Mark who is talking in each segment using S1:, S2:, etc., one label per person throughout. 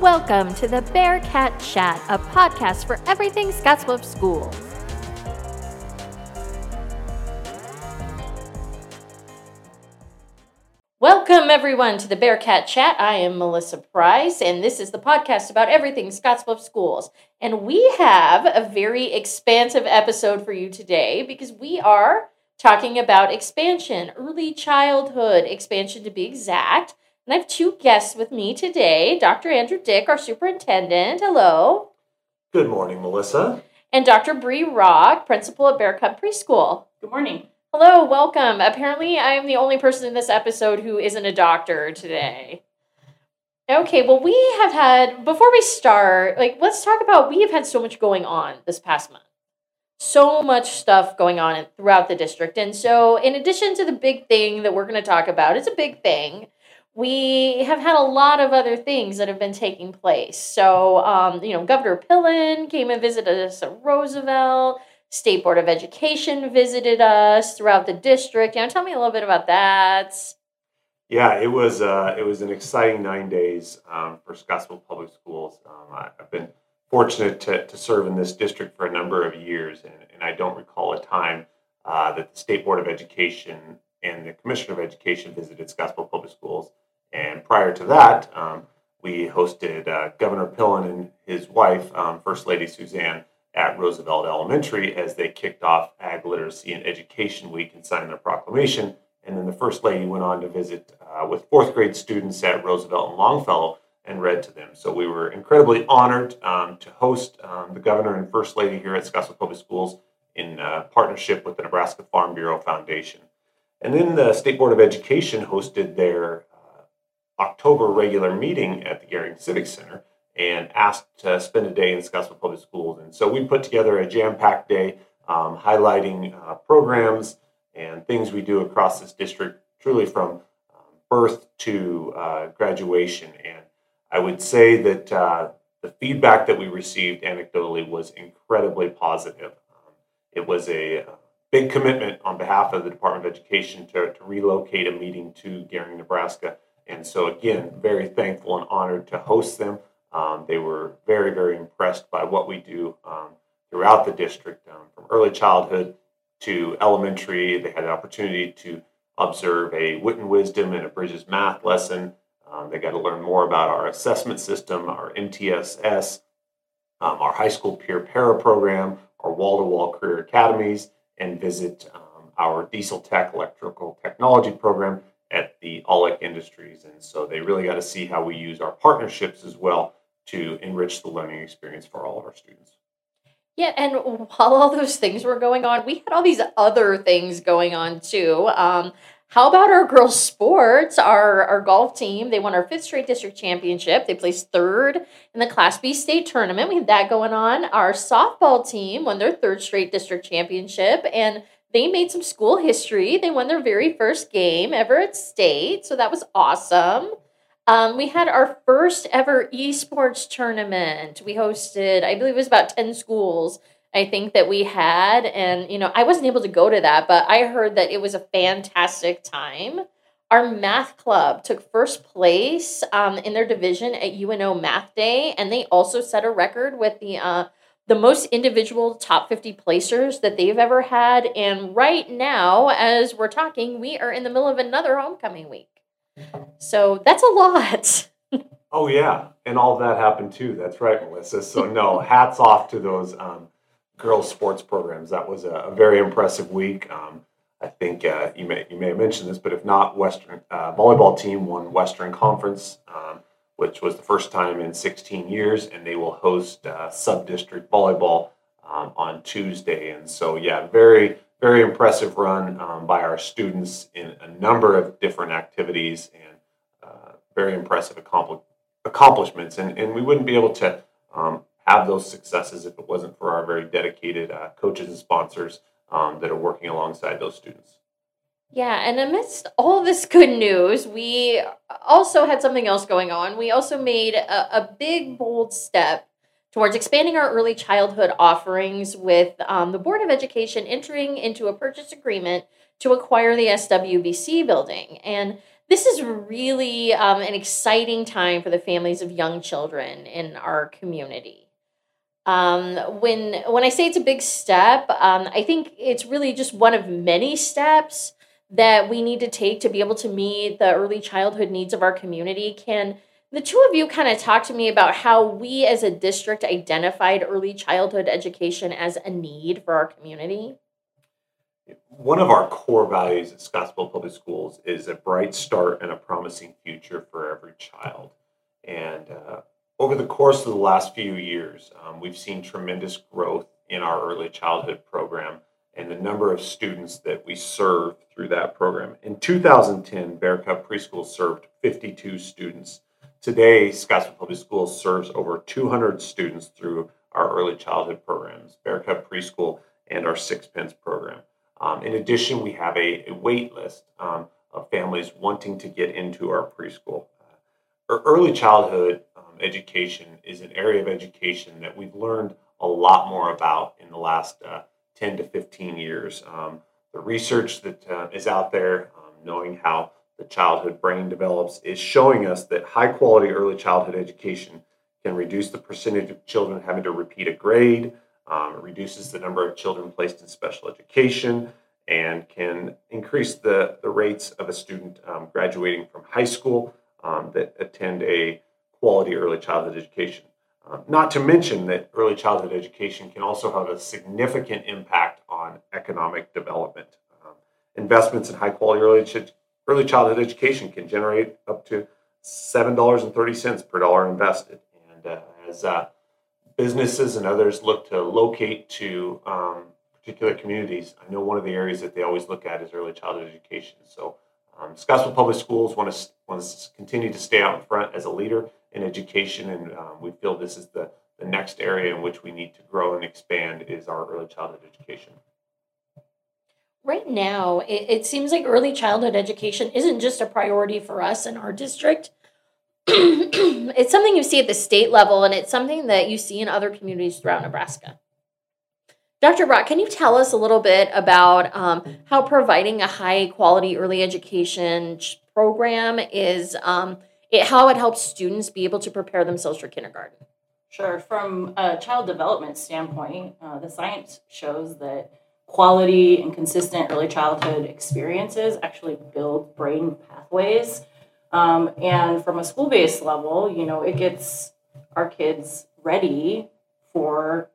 S1: Welcome to the Bearcat Chat, a podcast for everything Scottsbluff Schools. Welcome, everyone, to the Bearcat Chat. I am Melissa Price, and this is the podcast about everything Scottsbluff Schools. And we have a very expansive episode for you today because we are talking about expansion, early childhood expansion to be exact. And I have two guests with me today Dr. Andrew Dick, our superintendent. Hello.
S2: Good morning, Melissa.
S1: And Dr. Bree Rock, principal at Bear Cub Preschool.
S3: Good morning.
S1: Hello, welcome. Apparently, I am the only person in this episode who isn't a doctor today. Okay, well, we have had, before we start, like, let's talk about, we have had so much going on this past month. So much stuff going on throughout the district. And so, in addition to the big thing that we're going to talk about, it's a big thing we have had a lot of other things that have been taking place. So, um, you know, Governor Pillen came and visited us at Roosevelt. State Board of Education visited us throughout the district. You know, tell me a little bit about that.
S2: Yeah, it was uh, it was an exciting nine days um, for Scottsbluff Public Schools. Um, I, have been fortunate to, to serve in this district for a number of years, and, and I don't recall a time uh, that the State Board of Education and the Commissioner of Education visited Scottsbluff Public Schools. And prior to that, um, we hosted uh, Governor Pillen and his wife, um, First Lady Suzanne, at Roosevelt Elementary as they kicked off Ag Literacy and Education Week and signed their proclamation. And then the First Lady went on to visit uh, with fourth grade students at Roosevelt and Longfellow and read to them. So we were incredibly honored um, to host um, the Governor and First Lady here at Scottsbluff Public Schools in uh, partnership with the Nebraska Farm Bureau Foundation. And then the State Board of Education hosted their uh, October regular meeting at the Gering Civic Center and asked to spend a day in Scottsbluff Public Schools. And so we put together a jam-packed day um, highlighting uh, programs and things we do across this district, truly from um, birth to uh, graduation. And I would say that uh, the feedback that we received anecdotally was incredibly positive. Um, it was a big commitment on behalf of the Department of Education to, to relocate a meeting to Gering, Nebraska. And so, again, very thankful and honored to host them. Um, they were very, very impressed by what we do um, throughout the district, um, from early childhood to elementary. They had an opportunity to observe a Wit and Wisdom and a Bridges math lesson. Um, they got to learn more about our assessment system, our MTSS, um, our high school peer para program, our wall to wall career academies and visit um, our diesel tech electrical technology program at the Aulick Industries. And so they really got to see how we use our partnerships as well to enrich the learning experience for all of our students.
S1: Yeah, and while all those things were going on, we had all these other things going on too. Um, how about our girls' sports? Our, our golf team, they won our fifth straight district championship. They placed third in the Class B state tournament. We had that going on. Our softball team won their third straight district championship and they made some school history. They won their very first game ever at state. So that was awesome. Um, we had our first ever esports tournament. We hosted, I believe it was about 10 schools I think that we had. And, you know, I wasn't able to go to that, but I heard that it was a fantastic time. Our math club took first place um, in their division at UNO Math Day, and they also set a record with the uh, the most individual top 50 placers that they've ever had. And right now, as we're talking, we are in the middle of another homecoming week. So that's a lot.
S2: oh, yeah. And all that happened too. That's right, Melissa. So, no, hats off to those um, girls sports programs. That was a, a very impressive week. Um, I think uh, you may you may have mentioned this, but if not, Western uh, volleyball team won Western Conference, um, which was the first time in 16 years, and they will host uh, sub district volleyball um, on Tuesday. And so, yeah, very very impressive run um, by our students in a number of different activities and uh, very impressive accompli- accomplishments. And and we wouldn't be able to um, have those successes if it wasn't for our very dedicated uh, coaches and sponsors um, that are working alongside those students.
S1: Yeah, and amidst all this good news, we also had something else going on. We also made a, a big, bold step towards expanding our early childhood offerings with um, the Board of Education entering into a purchase agreement to acquire the SWBC building. And this is really um, an exciting time for the families of young children in our community. Um, when when I say it's a big step, um, I think it's really just one of many steps that we need to take to be able to meet the early childhood needs of our community. Can the two of you kind of talk to me about how we as a district identified early childhood education as a need for our community?
S2: One of our core values at Scottsbluff Public Schools is a bright start and a promising future for every child. And uh, over the course of the last few years, um, we've seen tremendous growth in our early childhood program and the number of students that we serve through that program. In 2010, Bear Cub Preschool served 52 students. Today, Scottsbluff Public Schools serves over 200 students through our early childhood programs, Bear Cub Preschool and our Sixpence program. Um, in addition, we have a, a wait list um, of families wanting to get into our preschool. Early childhood education is an area of education that we've learned a lot more about in the last uh, 10 to 15 years. Um, the research that uh, is out there, um, knowing how the childhood brain develops, is showing us that high quality early childhood education can reduce the percentage of children having to repeat a grade, um, it reduces the number of children placed in special education, and can increase the, the rates of a student um, graduating from high school um, that attend a quality early childhood education. Uh, not to mention that early childhood education can also have a significant impact on economic development. Um, investments in high quality early, ch- early childhood education can generate up to $7.30 per dollar invested. And uh, as uh, businesses and others look to locate to um, particular communities, I know one of the areas that they always look at is early childhood education. So um, Scottsbluff Public Schools want to, want to continue to stay out in front as a leader in education, and um, we feel this is the, the next area in which we need to grow and expand is our early childhood education.
S1: Right now, it, it seems like early childhood education isn't just a priority for us in our district. it's something you see at the state level, and it's something that you see in other communities throughout Nebraska. Dr. Brock, can you tell us a little bit about um, how providing a high quality early education program is um, it, how it helps students be able to prepare themselves for kindergarten.
S3: Sure. From a child development standpoint, uh, the science shows that quality and consistent early childhood experiences actually build brain pathways. Um, and from a school based level, you know, it gets our kids ready for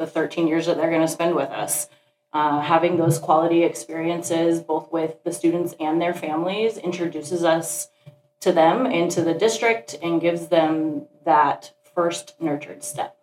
S3: the 13 years that they're going to spend with us. Uh, having those quality experiences, both with the students and their families, introduces us to them and to the district and gives them that first nurtured step.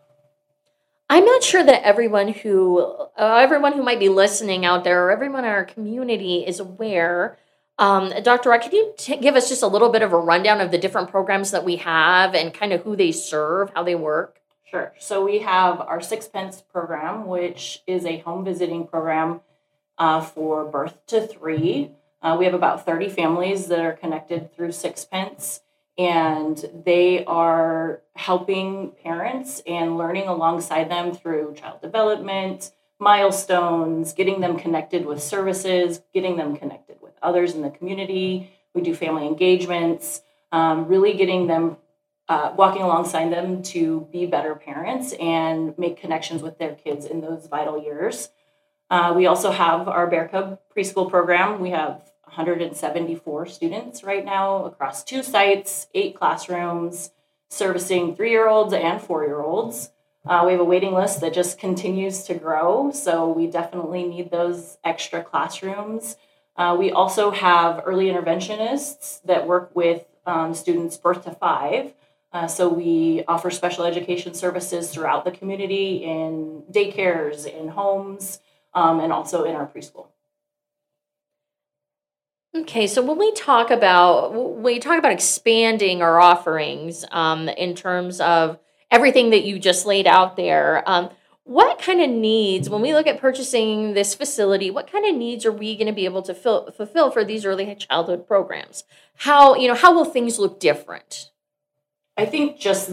S1: I'm not sure that everyone who uh, everyone who might be listening out there or everyone in our community is aware. Um, Dr. Rock, can you t- give us just a little bit of a rundown of the different programs that we have and kind of who they serve, how they work?
S3: Sure. So we have our Sixpence program, which is a home visiting program uh, for birth to three. Uh, we have about 30 families that are connected through Sixpence, and they are helping parents and learning alongside them through child development, milestones, getting them connected with services, getting them connected with others in the community. We do family engagements, um, really getting them uh, walking alongside them to be better parents and make connections with their kids in those vital years. Uh, we also have our Bear Cub preschool program. We have 174 students right now across two sites, eight classrooms, servicing three year olds and four year olds. Uh, we have a waiting list that just continues to grow, so we definitely need those extra classrooms. Uh, we also have early interventionists that work with um, students birth to five. Uh, so we offer special education services throughout the community in daycares, in homes, um, and also in our preschool.
S1: Okay, so when we talk about when we talk about expanding our offerings um, in terms of everything that you just laid out there, um, what kind of needs when we look at purchasing this facility? What kind of needs are we going to be able to fill, fulfill for these early childhood programs? How you know how will things look different?
S3: I think just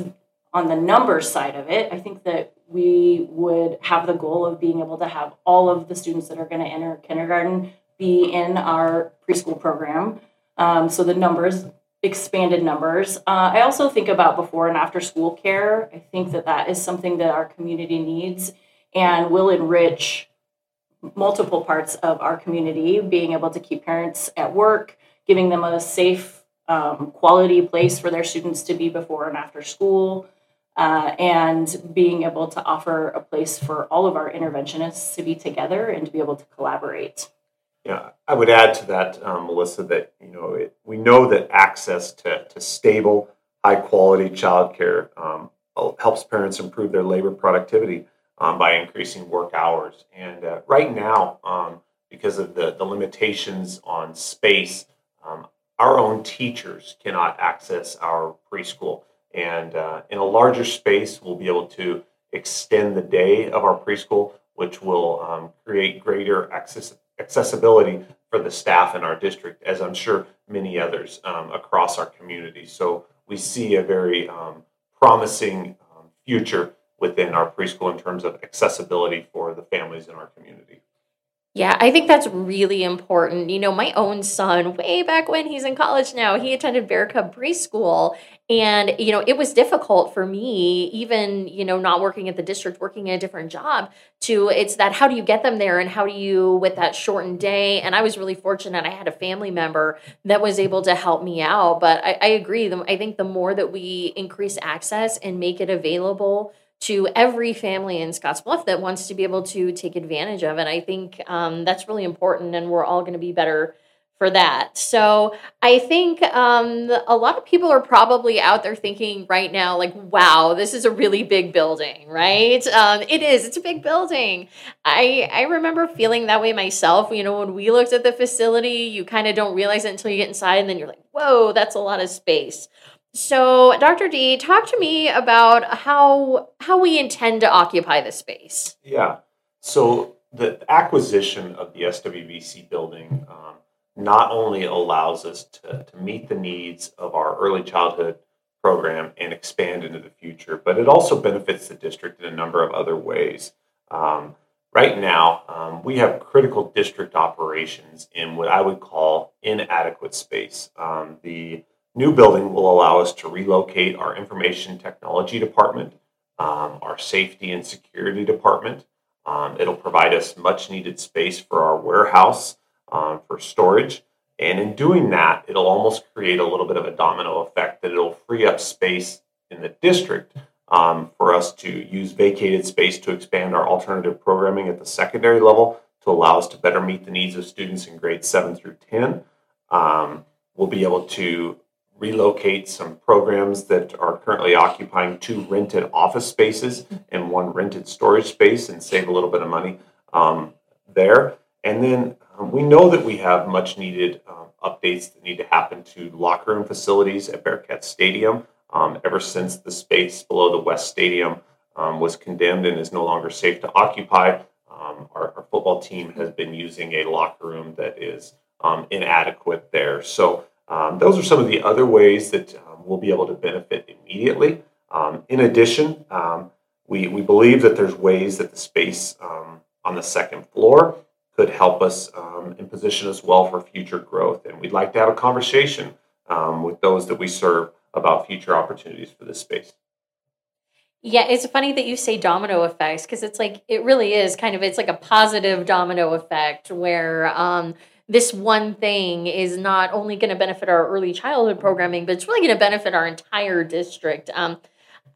S3: on the numbers side of it, I think that we would have the goal of being able to have all of the students that are going to enter kindergarten be in our preschool program. Um, so the numbers expanded numbers. Uh, I also think about before and after school care. I think that that is something that our community needs and will enrich multiple parts of our community, being able to keep parents at work, giving them a safe, um, quality place for their students to be before and after school, uh, and being able to offer a place for all of our interventionists to be together and to be able to collaborate.
S2: Yeah, I would add to that, um, Melissa, that you know it, we know that access to, to stable, high quality childcare um, helps parents improve their labor productivity um, by increasing work hours. And uh, right now, um, because of the, the limitations on space, um, our own teachers cannot access our preschool. And uh, in a larger space, we'll be able to extend the day of our preschool, which will um, create greater access accessibility for the staff in our district, as I'm sure many others um, across our community. So we see a very um, promising um, future within our preschool in terms of accessibility for the families in our community.
S1: Yeah, I think that's really important. You know, my own son, way back when he's in college now, he attended Cub preschool. And, you know, it was difficult for me, even, you know, not working at the district, working a different job, to it's that how do you get them there and how do you, with that shortened day? And I was really fortunate. I had a family member that was able to help me out. But I, I agree. I think the more that we increase access and make it available, to every family in Scottsbluff that wants to be able to take advantage of it. I think um, that's really important, and we're all going to be better for that. So I think um, a lot of people are probably out there thinking right now, like, wow, this is a really big building, right? Um, it is. It's a big building. I I remember feeling that way myself. You know, when we looked at the facility, you kind of don't realize it until you get inside, and then you're like, whoa, that's a lot of space. So, Dr. D, talk to me about how how we intend to occupy the space.
S2: Yeah. So the acquisition of the SWBC building um, not only allows us to, to meet the needs of our early childhood program and expand into the future, but it also benefits the district in a number of other ways. Um, right now, um, we have critical district operations in what I would call inadequate space. Um, the new building will allow us to relocate our information technology department, um, our safety and security department. Um, it'll provide us much needed space for our warehouse um, for storage. And in doing that, it'll almost create a little bit of a domino effect that it'll free up space in the district um, for us to use vacated space to expand our alternative programming at the secondary level to allow us to better meet the needs of students in grades 7 through 10. Um, we'll be able to relocate some programs that are currently occupying two rented office spaces and one rented storage space and save a little bit of money um, there. And then um, we know that we have much needed um, updates that need to happen to locker room facilities at Bearcat Stadium. Um, ever since the space below the West Stadium um, was condemned and is no longer safe to occupy, um, our, our, football team has been using a locker room that is inadequate there. So um, those are some of the other ways that um, we'll be able to benefit immediately. Um, in addition, um, we, we believe that there's ways that the space um, on the second floor could help us um, and position us well for future growth. And we'd like to have a conversation with those that we serve about future opportunities for this space.
S1: Yeah, it's funny that you say domino effects because it's like it really is kind of it's like a positive domino effect where um, this one thing is not only going to benefit our early childhood programming, but it's really going to benefit our entire district. Um,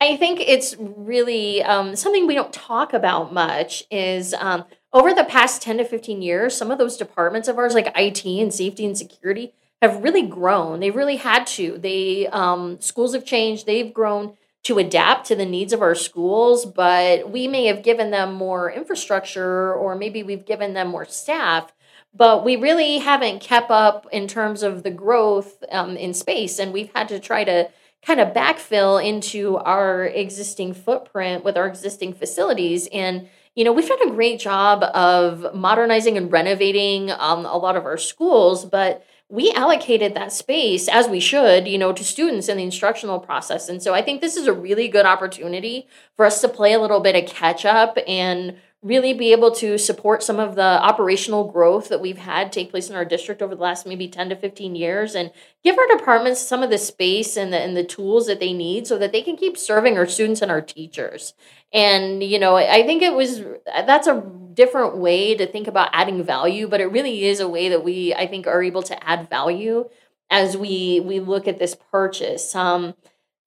S1: I think it's really um, something we don't talk about much is um, over the past 10 to 15 years, some of those departments of ours, like IT and safety and security, have really grown. They really had to. They um, schools have changed. They've grown to adapt to the needs of our schools, but we may have given them more infrastructure or maybe we've given them more staff but we really haven't kept up in terms of the growth um, in space and we've had to try to kind of backfill into our existing footprint with our existing facilities. And you know we've done a great job of modernizing and renovating um, a lot of our schools but we allocated that space as we should you know to students in the instructional process. And so i think this is a really good opportunity for us to play a little bit of catch up and really be able to support some of the operational growth that we've had take place in our district over the last maybe 10 to 15 years and give our departments some of the space and the, and the tools that they need so that they can keep serving our students and our teachers. And, you know, I think it was that's a different way to think about adding value, but it really is a way that we, I think, are able to add value as we we look at this purchase. Um,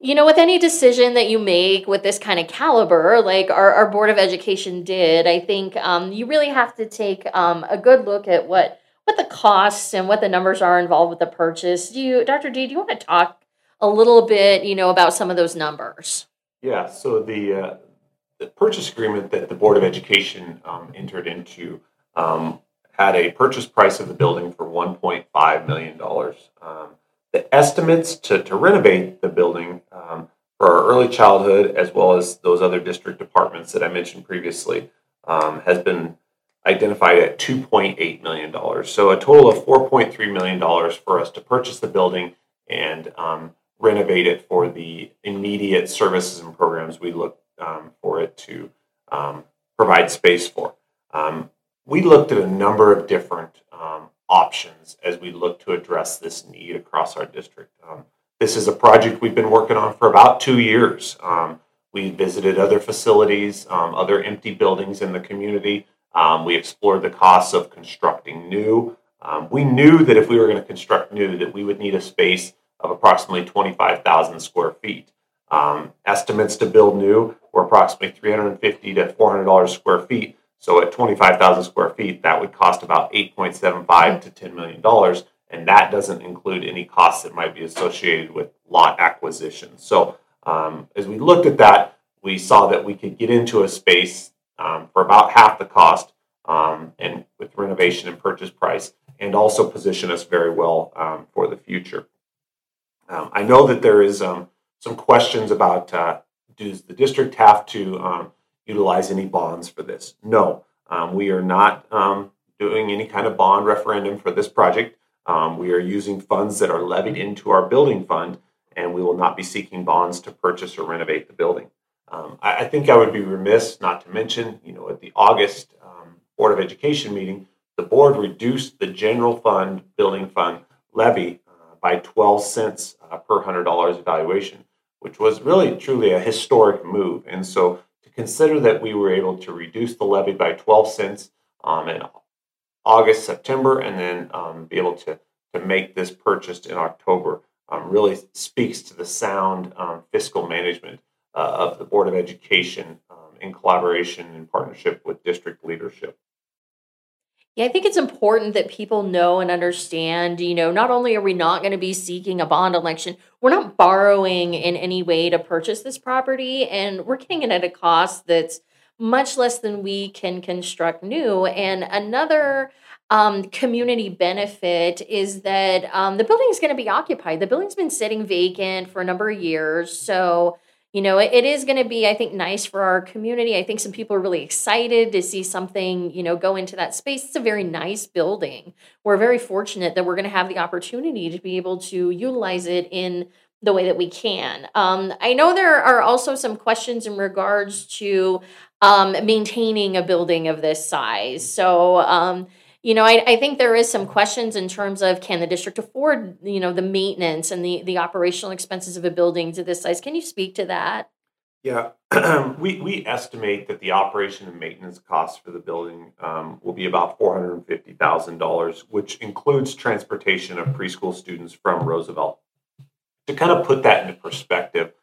S1: you know, with any decision that you make with this kind of caliber, like our, our Board of Education did, I think um, you really have to take um, a good look at what what the costs and what the numbers are involved with the purchase. Do you, Dr. D, do you want to talk a little bit, you know, about some of those numbers?
S2: Yeah. So the uh, the purchase agreement that the Board of Education um, entered into um, had a purchase price of the building for one point five million dollars. The estimates to, to renovate the building um, for our early childhood as well as those other district departments that I mentioned previously um, has been identified at $2.8 million. So a total of $4.3 million for us to purchase the building and um, renovate it for the immediate services and programs we look um, for it to um, provide space for. Um, we looked at a number of different options as we look to address this need across our district. Um, this is a project we've been working on for about two years. Um, we visited other facilities, um, other empty buildings in the community. Um, we explored the costs of constructing new. Um, we knew that if we were going to construct new, that we would need a space of approximately 25,000 square feet. Um, estimates to build new were approximately 350 to 400 dollars square feet so at 25,000 square feet, that would cost about 8.75 to 10 million dollars, and that doesn't include any costs that might be associated with lot acquisition. So um, as we looked at that, we saw that we could get into a space um, for about half the cost, um, and with renovation and purchase price, and also position us very well um, for the future. Um, I know that there is um, some questions about uh, does the district have to utilize any bonds for this. No, um, we are not um, doing any kind of bond referendum for this project. Um, we are using funds that are levied into our building fund, and we will not be seeking bonds to purchase or renovate the building. Um, I, I, think I would be remiss not to mention, you know, at the August um, Board of Education meeting, the board reduced the general fund building fund levy uh, by 12 cents uh, per $100 evaluation, which was really truly a historic move. And so consider that we were able to reduce the levy by 12 cents um, in August, September, and then um, be able to, to make this purchase in October um, really speaks to the sound um, fiscal management uh, of the Board of Education um, in collaboration and partnership with district leadership.
S1: Yeah, I think it's important that people know and understand, you know, not only are we not going to be seeking a bond election, we're not borrowing in any way to purchase this property and we're getting it at a cost that's much less than we can construct new. And another um, community benefit is that um, the building is going to be occupied. The building's been sitting vacant for a number of years. So, you know, it, it is going to be, I think, nice for our community. I think some people are really excited to see something, you know, go into that space. It's a very nice building. We're very fortunate that we're going to have the opportunity to be able to utilize it in the way that we can. Um, I know there are also some questions in regards to um, maintaining a building of this size. So, um, you know, I, I think there is some questions in terms of can the district afford, you know, the maintenance and the, the operational expenses of a building to this size. Can you speak to that?
S2: Yeah, we, we estimate that the operation and maintenance costs for the building um, will be about $450,000, which includes transportation of preschool students from Roosevelt. To kind of put that into perspective,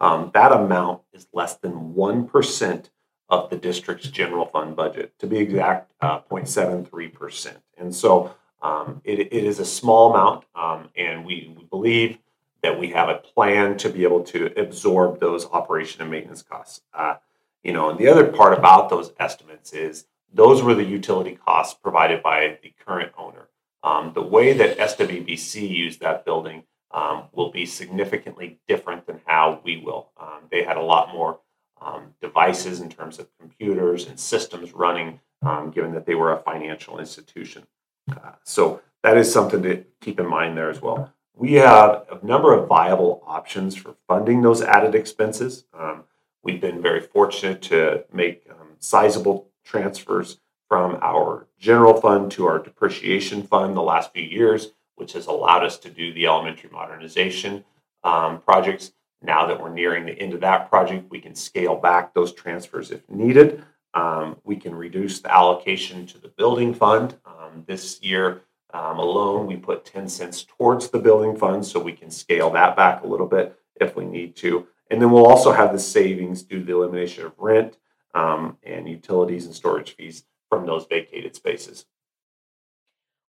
S2: um, that amount is less than 1% of the district's general fund budget. To be exact, uh, 0.73%. And so um, it, it is a small amount, um, and we, believe that we have a plan to be able to absorb those operation and maintenance costs. Uh, you know, and the other part about those estimates is those were the utility costs provided by the current owner. Um, the way that SWBC used that building um, will be significantly different than how we will. Um, they had a lot more um, devices in terms of computers and systems running, um, given that they were a financial institution. Uh, so that is something to keep in mind there as well. We have a number of viable options for funding those added expenses. Um, we've been very fortunate to make um, sizable transfers from our general fund to our depreciation fund the last few years, which has allowed us to do the elementary modernization um, projects. Now that we're nearing the end of that project, we can scale back those transfers if needed. Um, we can reduce the allocation to the building fund. Um, this year um, alone, we put 10 cents towards the building fund, so we can scale that back a little bit if we need to. And then we'll also have the savings due to the elimination of rent um, and utilities and storage fees from those vacated spaces.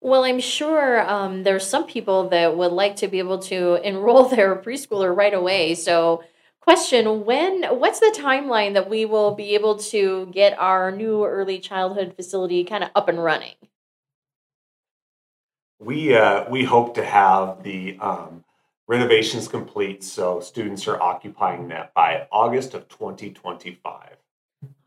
S1: Well, I'm sure um, there's some people that would like to be able to enroll their preschooler right away. So, question when what's the timeline that we will be able to get our new early childhood facility kind of up and running
S2: we uh, we hope to have the um, renovations complete so students are occupying that by august of 2025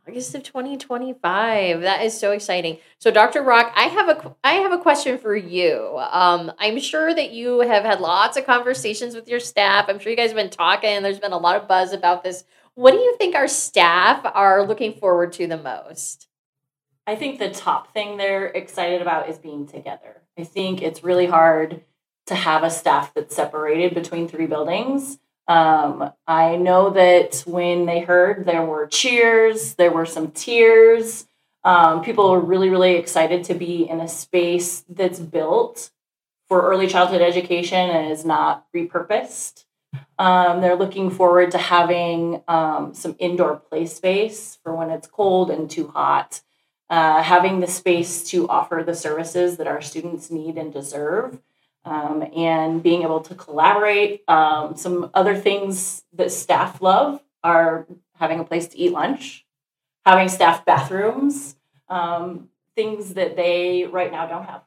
S1: August of 2025. That is so exciting. So, Dr. Rock, I have a I have a question for you. Um, I'm sure that you have had lots of conversations with your staff. I'm sure you guys have been talking. There's been a lot of buzz about this. What do you think our staff are looking forward to the most?
S3: I think the top thing they're excited about is being together. I think it's really hard to have a staff that's separated between three buildings. Um, I know that when they heard, there were cheers, there were some tears. Um, people were really, really excited to be in a space that's built for early childhood education and is not repurposed. Um, they're looking forward to having um, some indoor play space for when it's cold and too hot. Uh, having the space to offer the services that our students need and deserve um, and being able to collaborate. Um, some other things that staff love are having a place to eat lunch, having staff bathrooms, um, things that they right now don't have.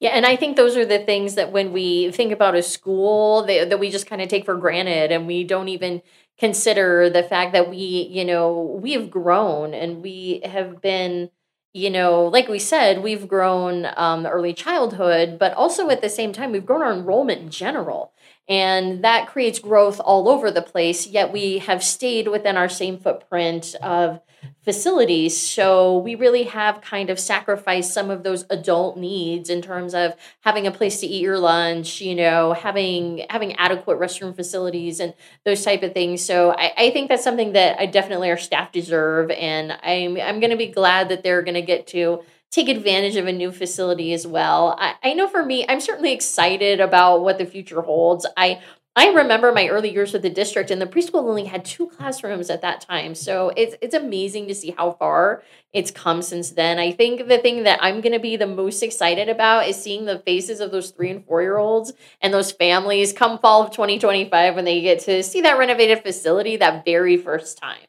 S1: Yeah, and I think those are the things that when we think about a school they, that we just kind of take for granted and we don't even consider the fact that we, you know, we have grown and we have been you know, like we said, we've grown um, early childhood, but also at the same time, we've grown our enrollment in general. And that creates growth all over the place, yet we have stayed within our same footprint of facilities. So we really have kind of sacrificed some of those adult needs in terms of having a place to eat your lunch, you know, having having adequate restroom facilities and those type of things. So I, I think that's something that I definitely our staff deserve. And I'm I'm gonna be glad that they're gonna get to take advantage of a new facility as well. I, I know for me, I'm certainly excited about what the future holds. I I remember my early years with the district, and the preschool only had two classrooms at that time. So it's it's amazing to see how far it's come since then. I think the thing that I'm going to be the most excited about is seeing the faces of those three and four year olds and those families come fall of 2025 when they get to see that renovated facility that very first time.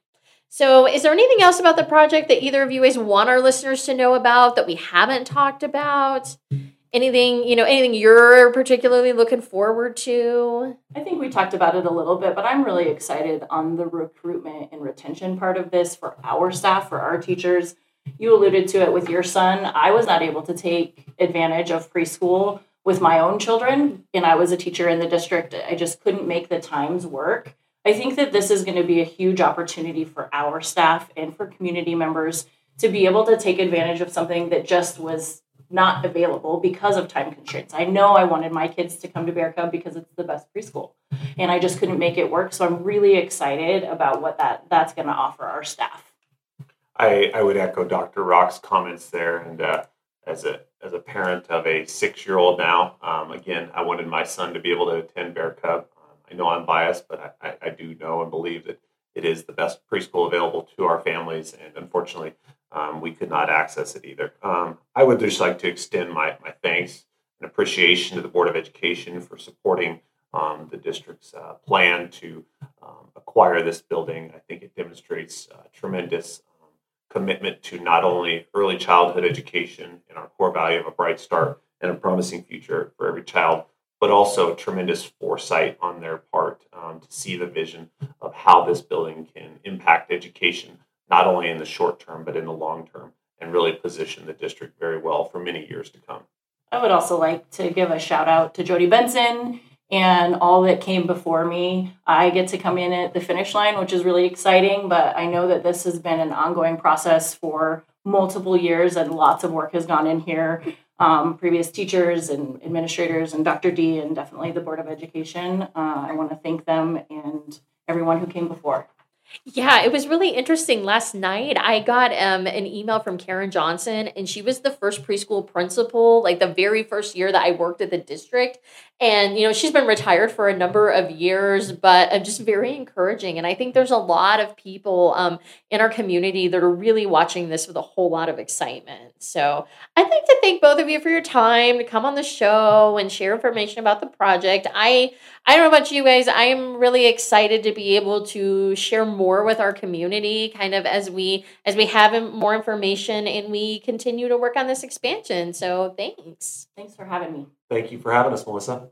S1: So, is there anything else about the project that either of you guys want our listeners to know about that we haven't talked about? Anything you know anything you're particularly looking forward to?
S3: I think we talked about it a little bit but i'm really excited on the recruitment and retention part of this for our staff for our teachers. You alluded to it with your son. I was not able to take advantage of preschool with my own children and i was a teacher in the district. I just couldn't make the times work. I think that this is going to be a huge opportunity for our staff and for community members to be able to take advantage of something that just was not available because of time constraints. I know I wanted my kids to come to Bear Cub because it's the best preschool, and I just couldn't make it work. So I'm really excited about what that that's going to offer our staff.
S2: I, I would echo Dr. Rock's comments there, and uh, as a as a parent of a six year old now, um, again, I wanted my son to be able to attend Bear Cub. Um, I know I'm biased, but I, I do know and believe that it is the best preschool available to our families, and unfortunately, um, we could not access it either. Um, I would just like to extend my, my thanks and appreciation to the Board of Education for supporting um, the district's uh, plan to um, acquire this building. I think it demonstrates uh, tremendous um, commitment to not only early childhood education and our core value of a bright start and a promising future for every child, but also tremendous foresight on their part um, to see the vision of how this building can impact education not only in the short term, but in the long term, and really position the district very well for many years to come.
S3: I would also like to give a shout out to Jody Benson and all that came before me. I get to come in at the finish line, which is really exciting, but I know that this has been an ongoing process for multiple years, and lots of work has gone in here. Um, previous teachers and administrators, and Dr. D, and definitely the Board of Education. Uh, I want to thank them and everyone who came before.
S1: Yeah, it was really interesting. Last night, I got um, an email from Karen Johnson, and she was the first preschool principal, like the very first year that I worked at the district. And, you know, she's been retired for a number of years, but uh, just very encouraging. And I think there's a lot of people um, in our community that are really watching this with a whole lot of excitement. So I'd like to thank both of you for your time to come on the show and share information about the project. I, I don't know about you guys, I'm really excited to be able to share more with our community kind of as we as we have more information and we continue to work on this expansion. So thanks.
S3: Thanks for having me.
S2: Thank you for having us, Melissa.